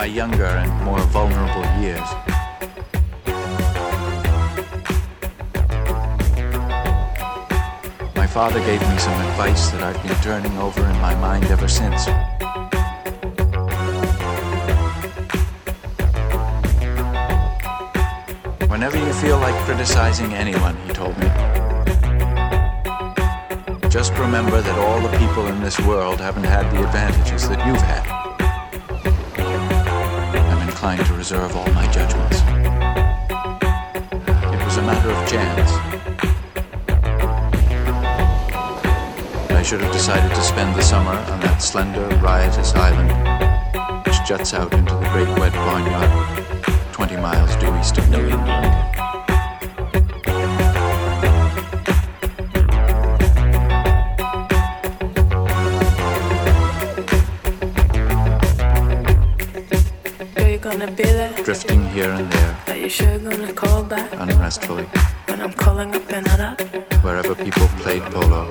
my younger and more vulnerable years. My father gave me some advice that I've been turning over in my mind ever since. Whenever you feel like criticizing anyone, he told me, just remember that all the people in this world haven't had the advantages that you've had. Inclined to reserve all my judgments. It was a matter of chance. I should have decided to spend the summer on that slender, riotous island which juts out into the great wet barnyard 20 miles due east of New England. Sure gonna call back? Unrestfully. When I'm calling up and out? Wherever people played polo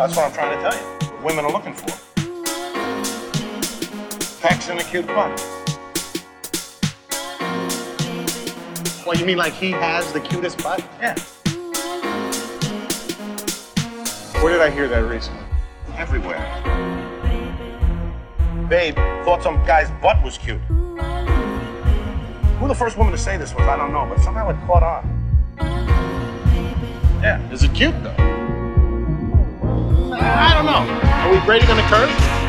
That's what I'm trying to tell you. Women are looking for. Pecs and a cute butt. Well, you mean like he has the cutest butt? Yeah. Where did I hear that recently? Everywhere. Babe thought some guy's butt was cute. Who the first woman to say this was, I don't know, but somehow it caught on. Yeah. Is it cute though? I don't know. Are we grading on the curve?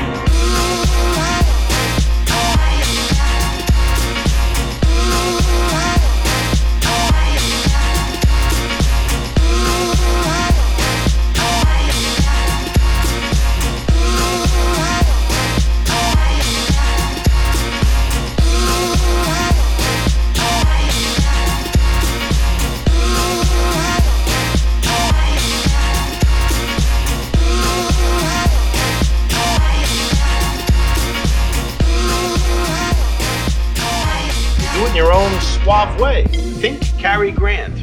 way. Think Cary Grant.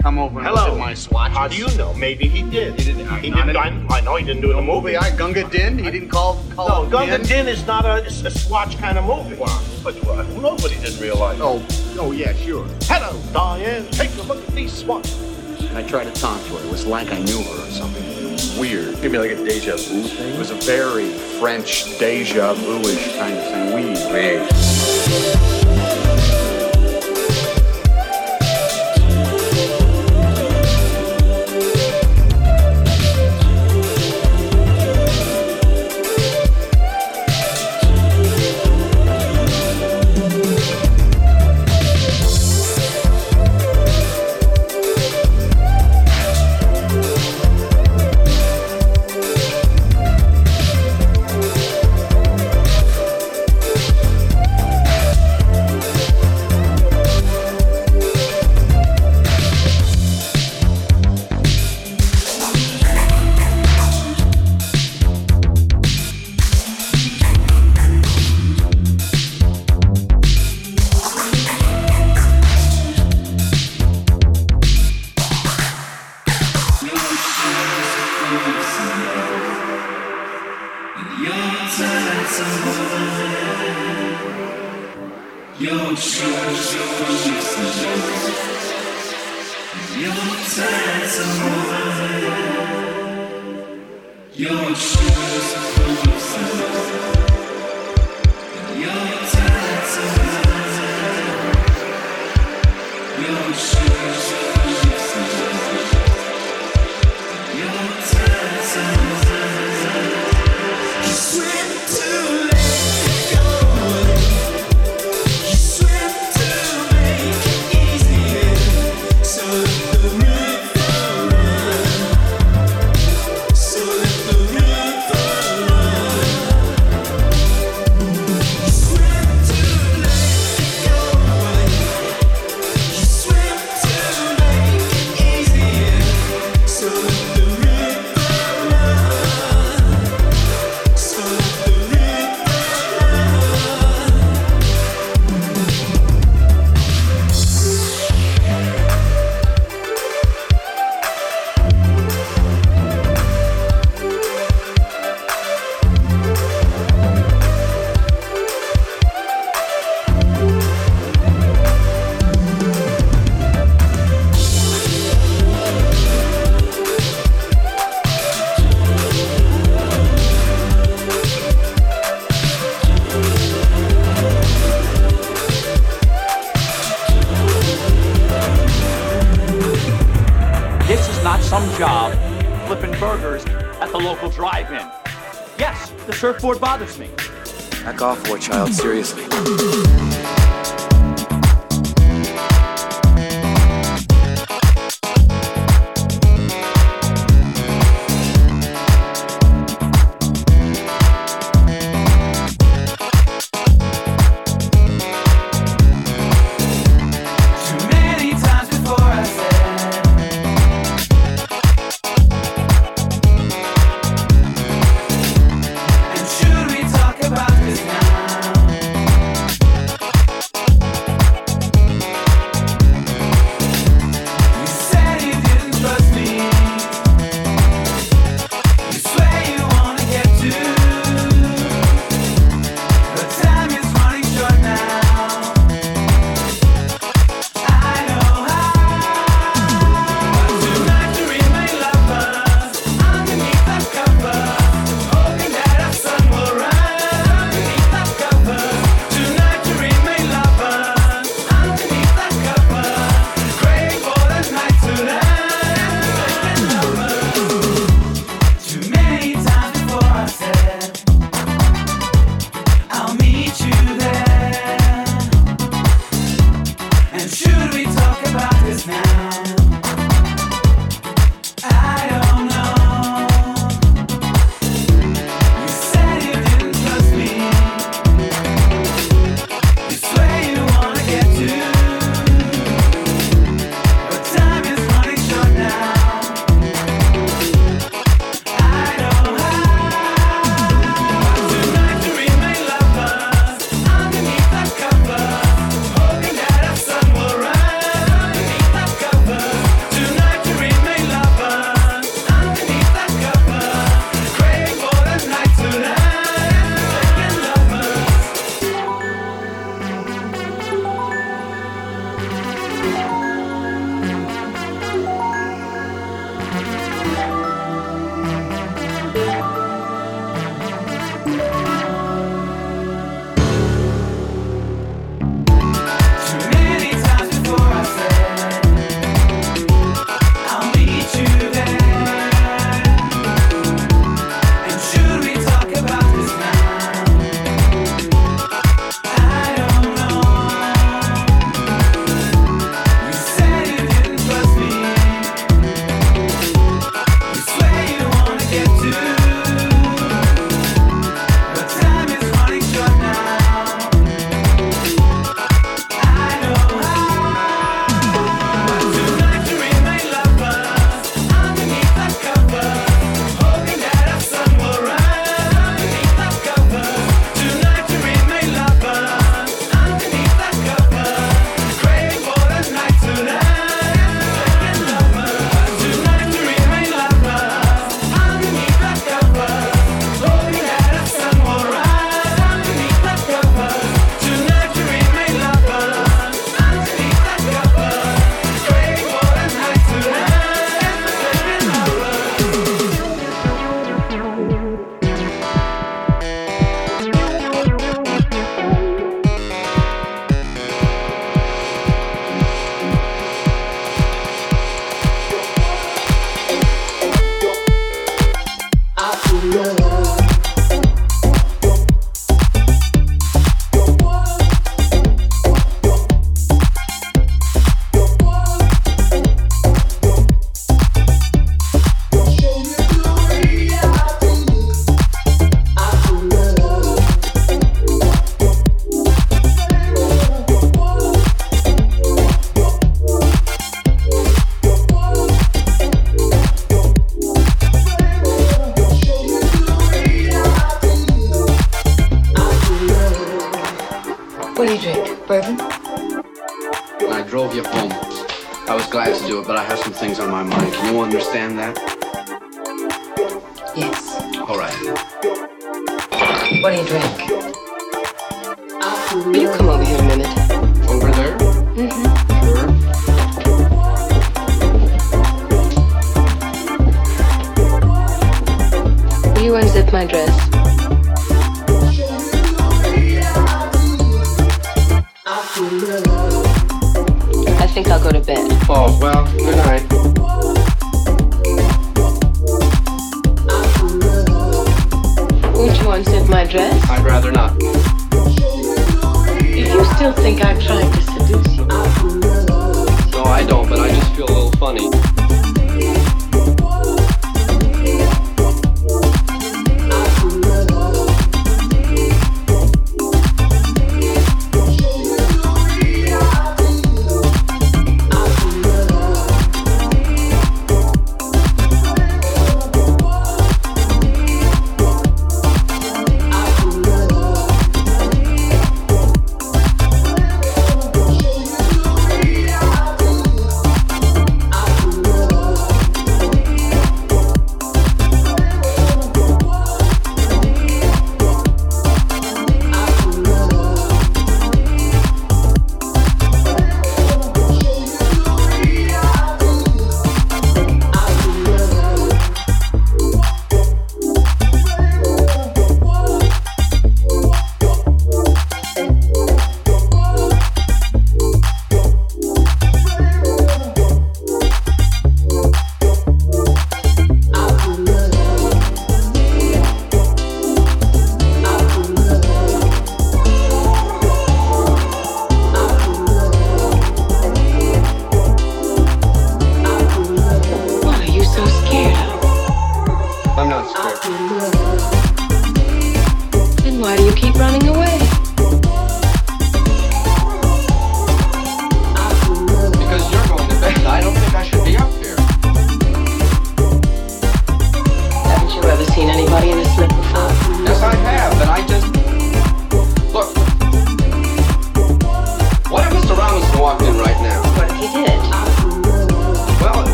Come over and Hello. look at my swatches. How do you know? Maybe he did. He didn't. He didn't. I, I, know he didn't do it in a movie. I Gunga Din. He didn't call. call no, Gunga Din. Din is not a, a swatch kind of movie. Wow. But uh, nobody didn't realize. Oh, oh yeah, sure. Hello, Diane. Take a look at these swatches. I tried to talk to her. It was like I knew her or something. Weird. Give me like a deja vu thing. It was a very French deja vuish kind of thing. Weird. Oui. job flipping burgers at the local drive-in. Yes, the surfboard bothers me. Back off, war child, seriously.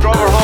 Drove her home.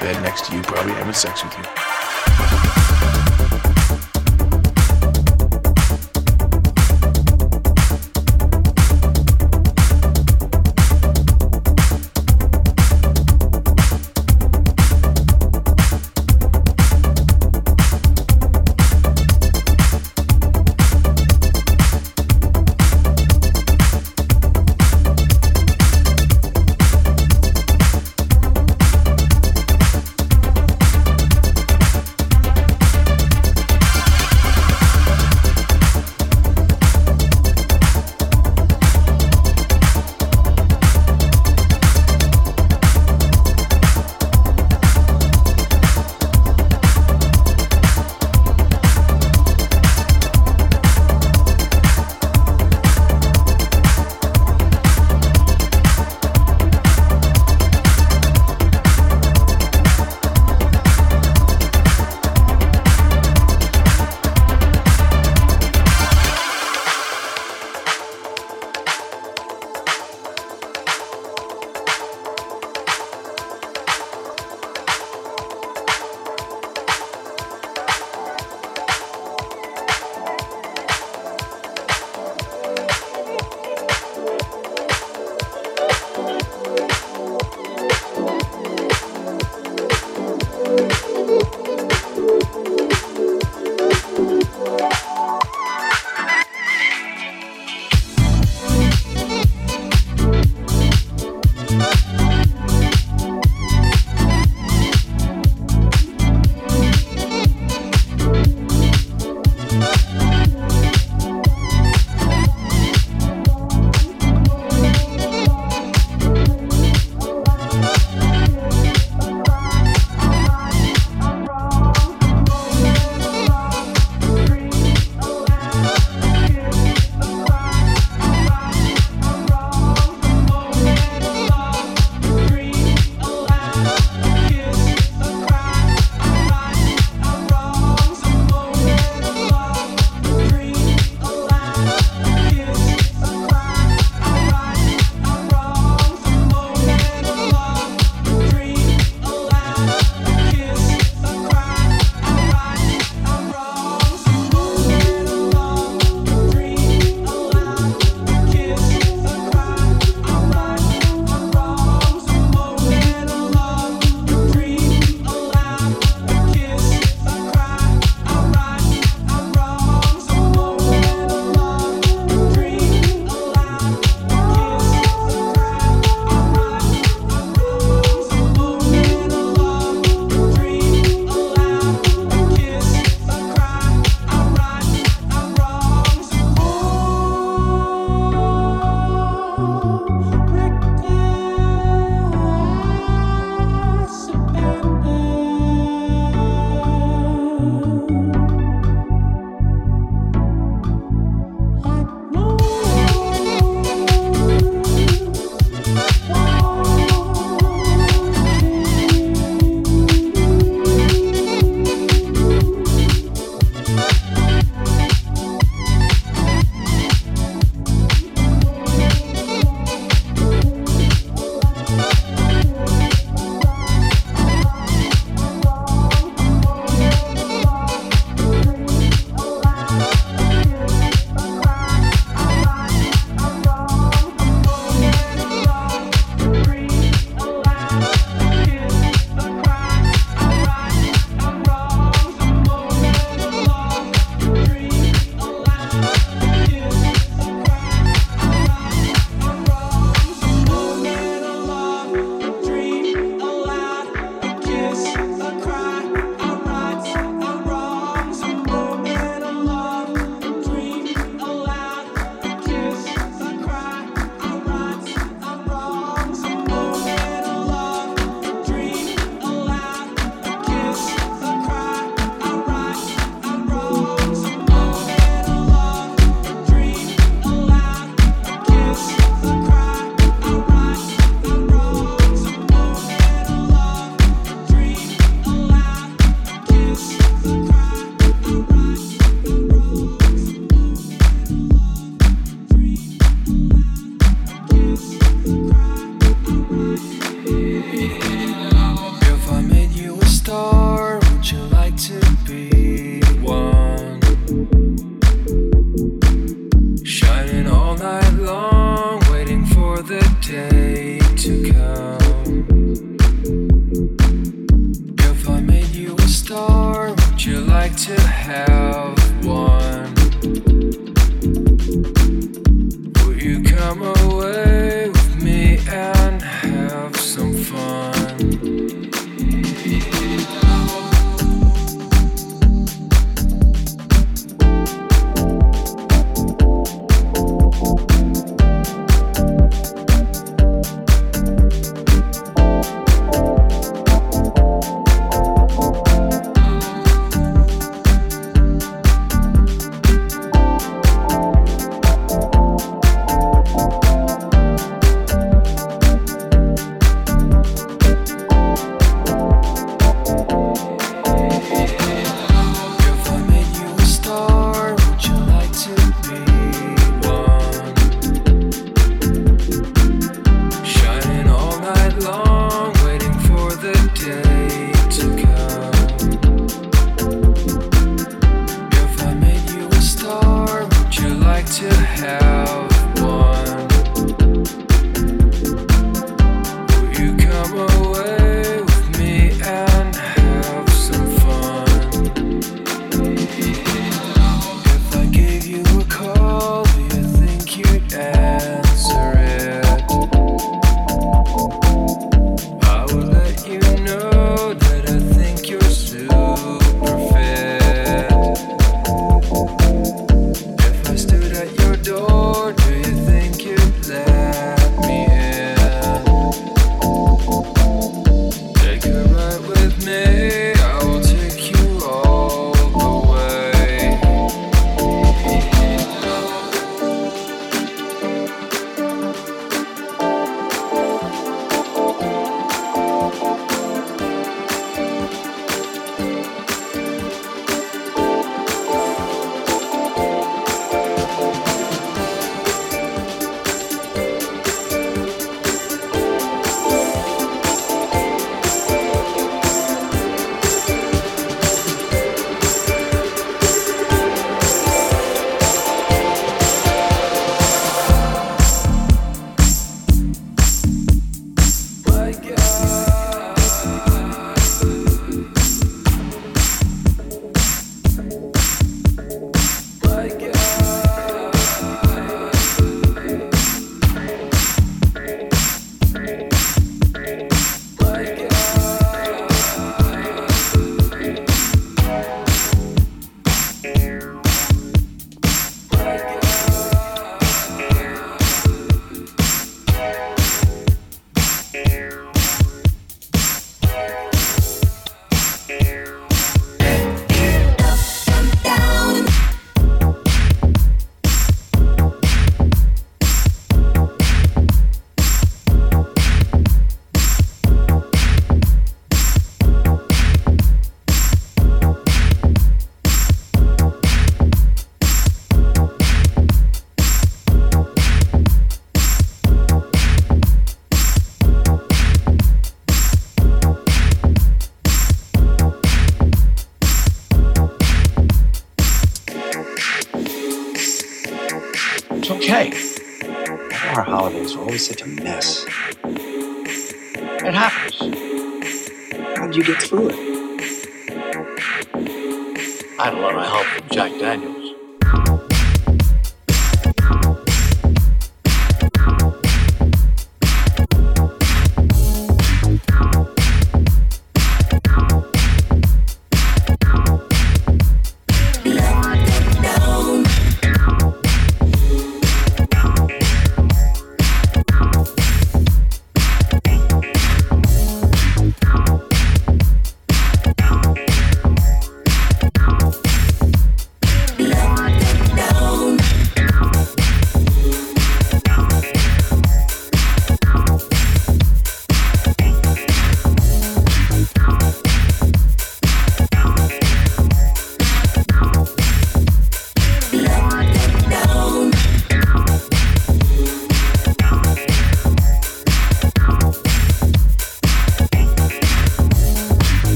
Bed next to you, probably having sex with you.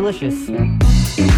Delicious.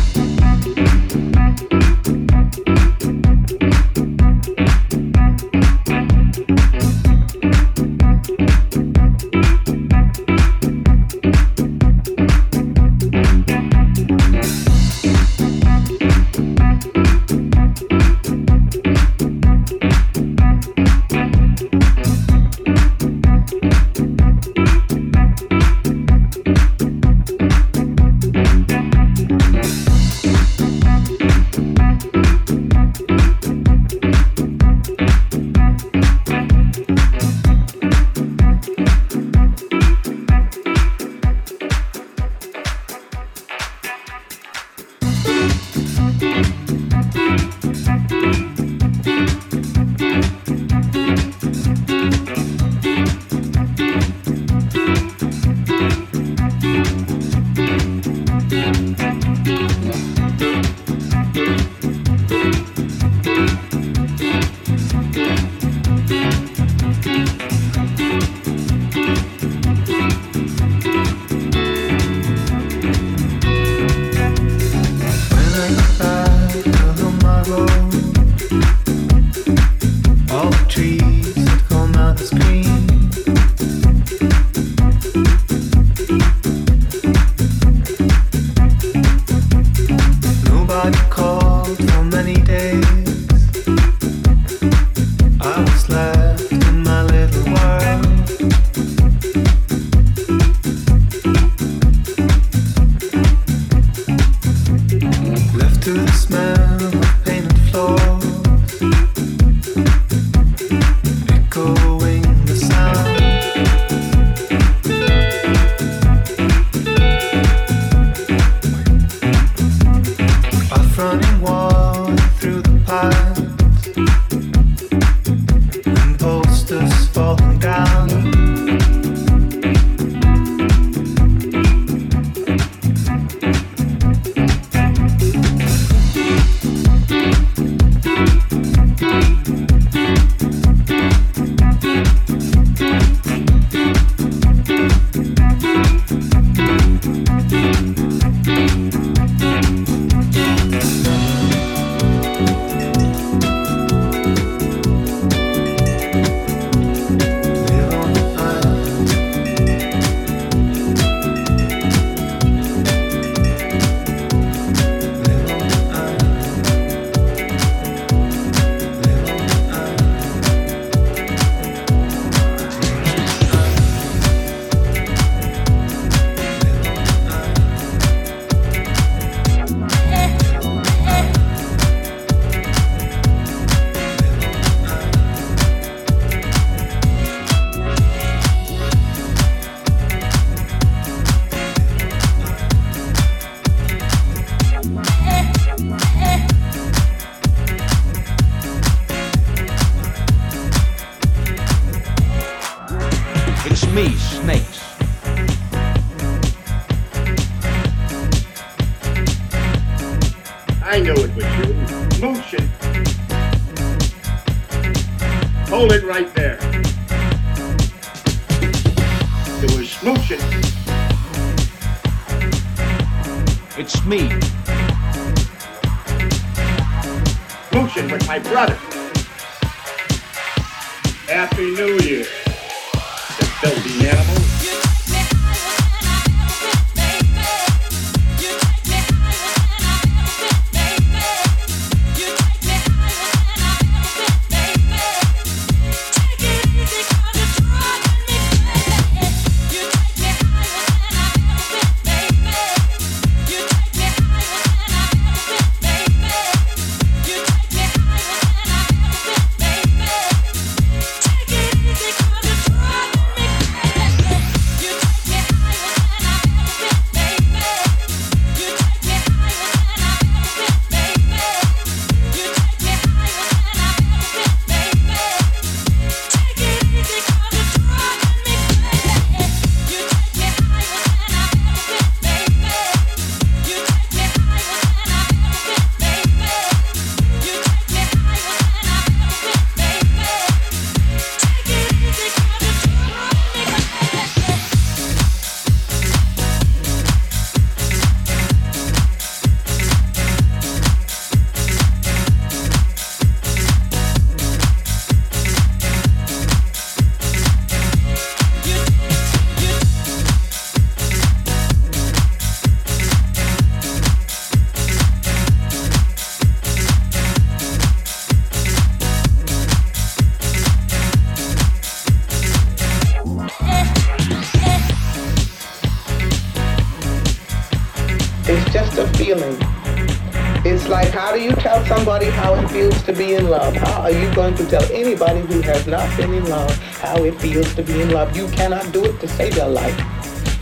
Has not been in love how it feels to be in love? You cannot do it to save their life.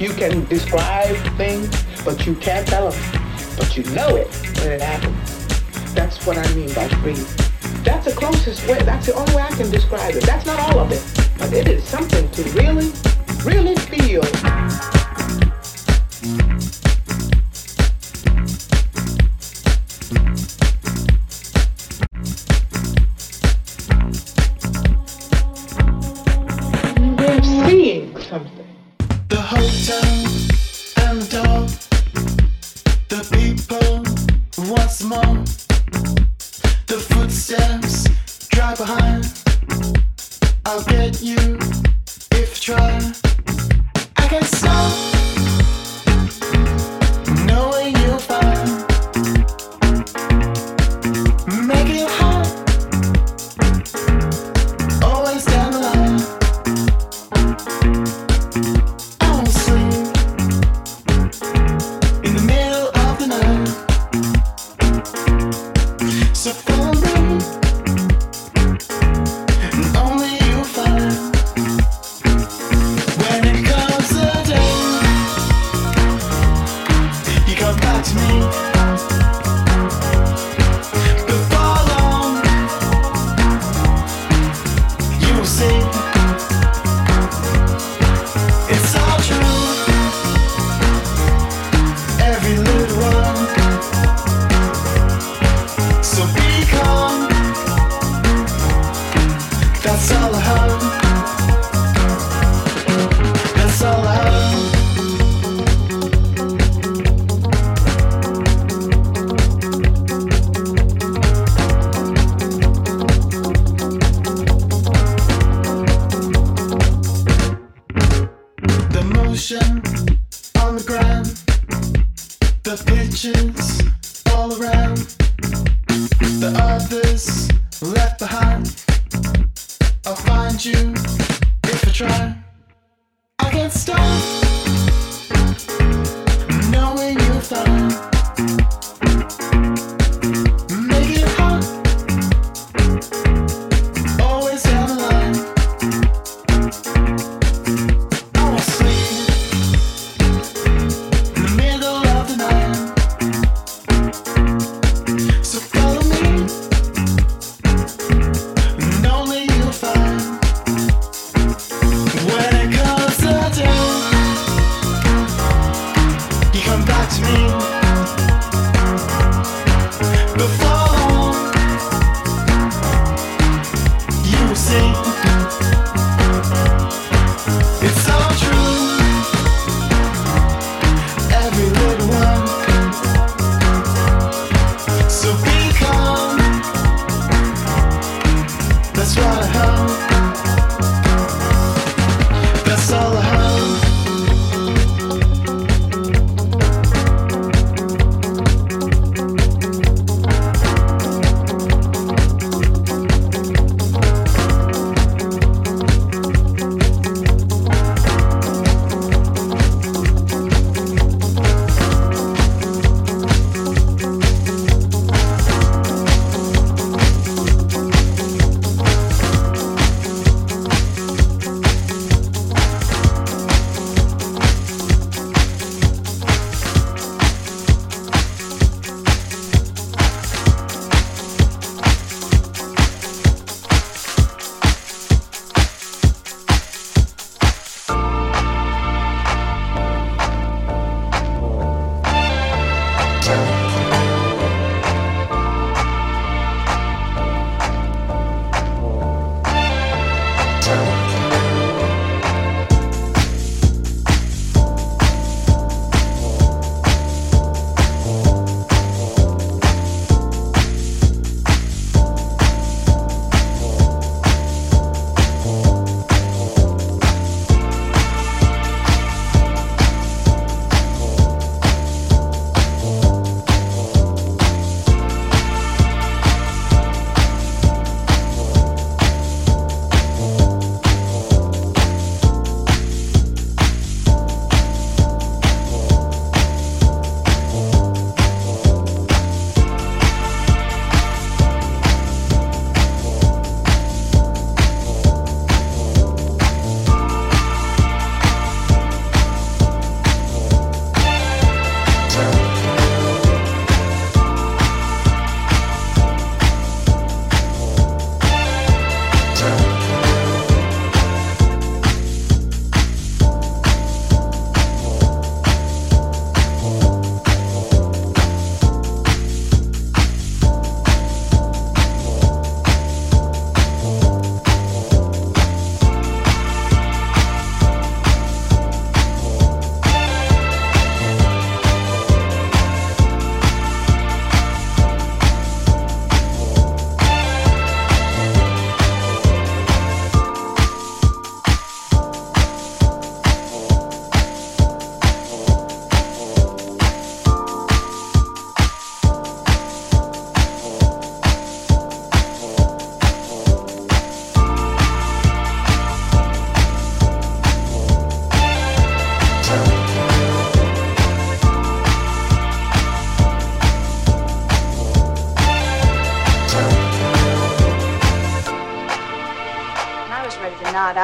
You can describe things, but you can't tell them. But you know it when it happens. That's what I mean by free. That's the closest way, that's the only way I can describe it. That's not all of it, but it is something to really, really feel.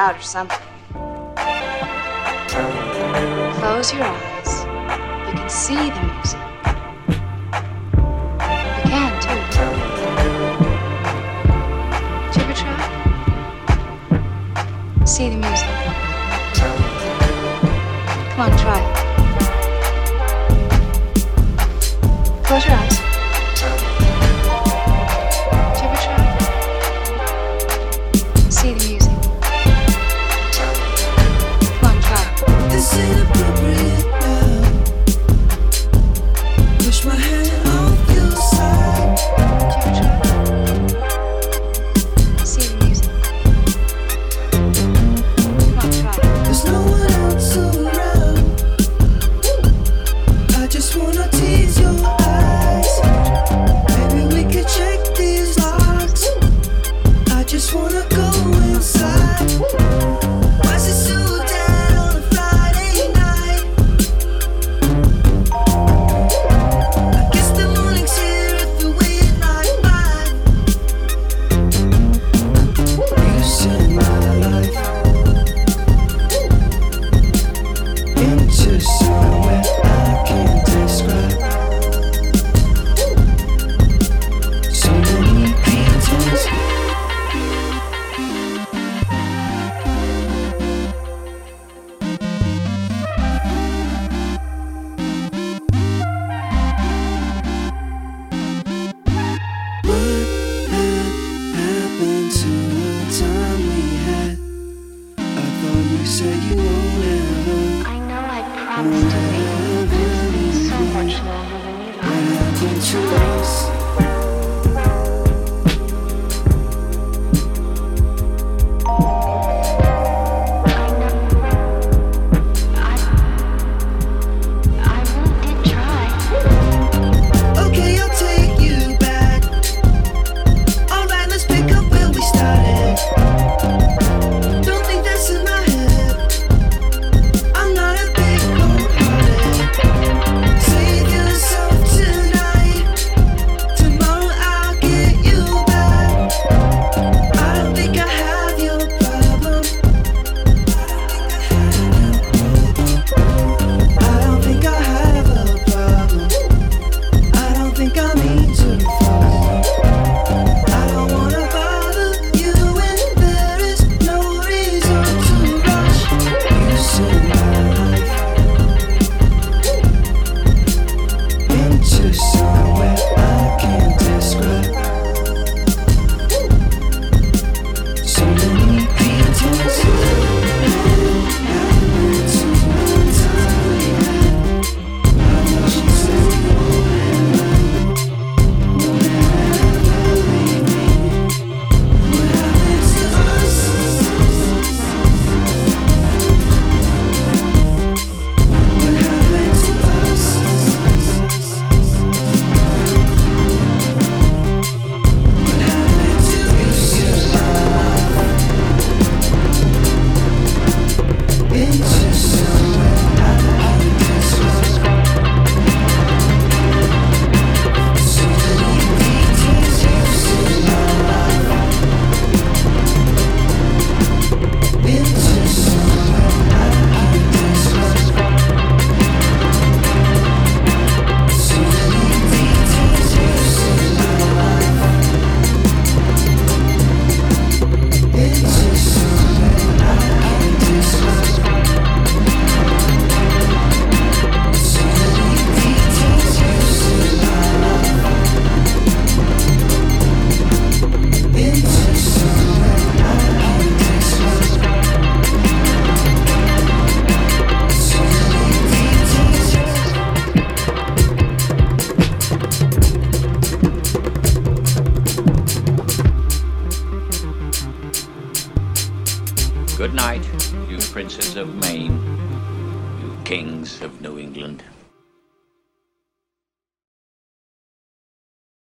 Out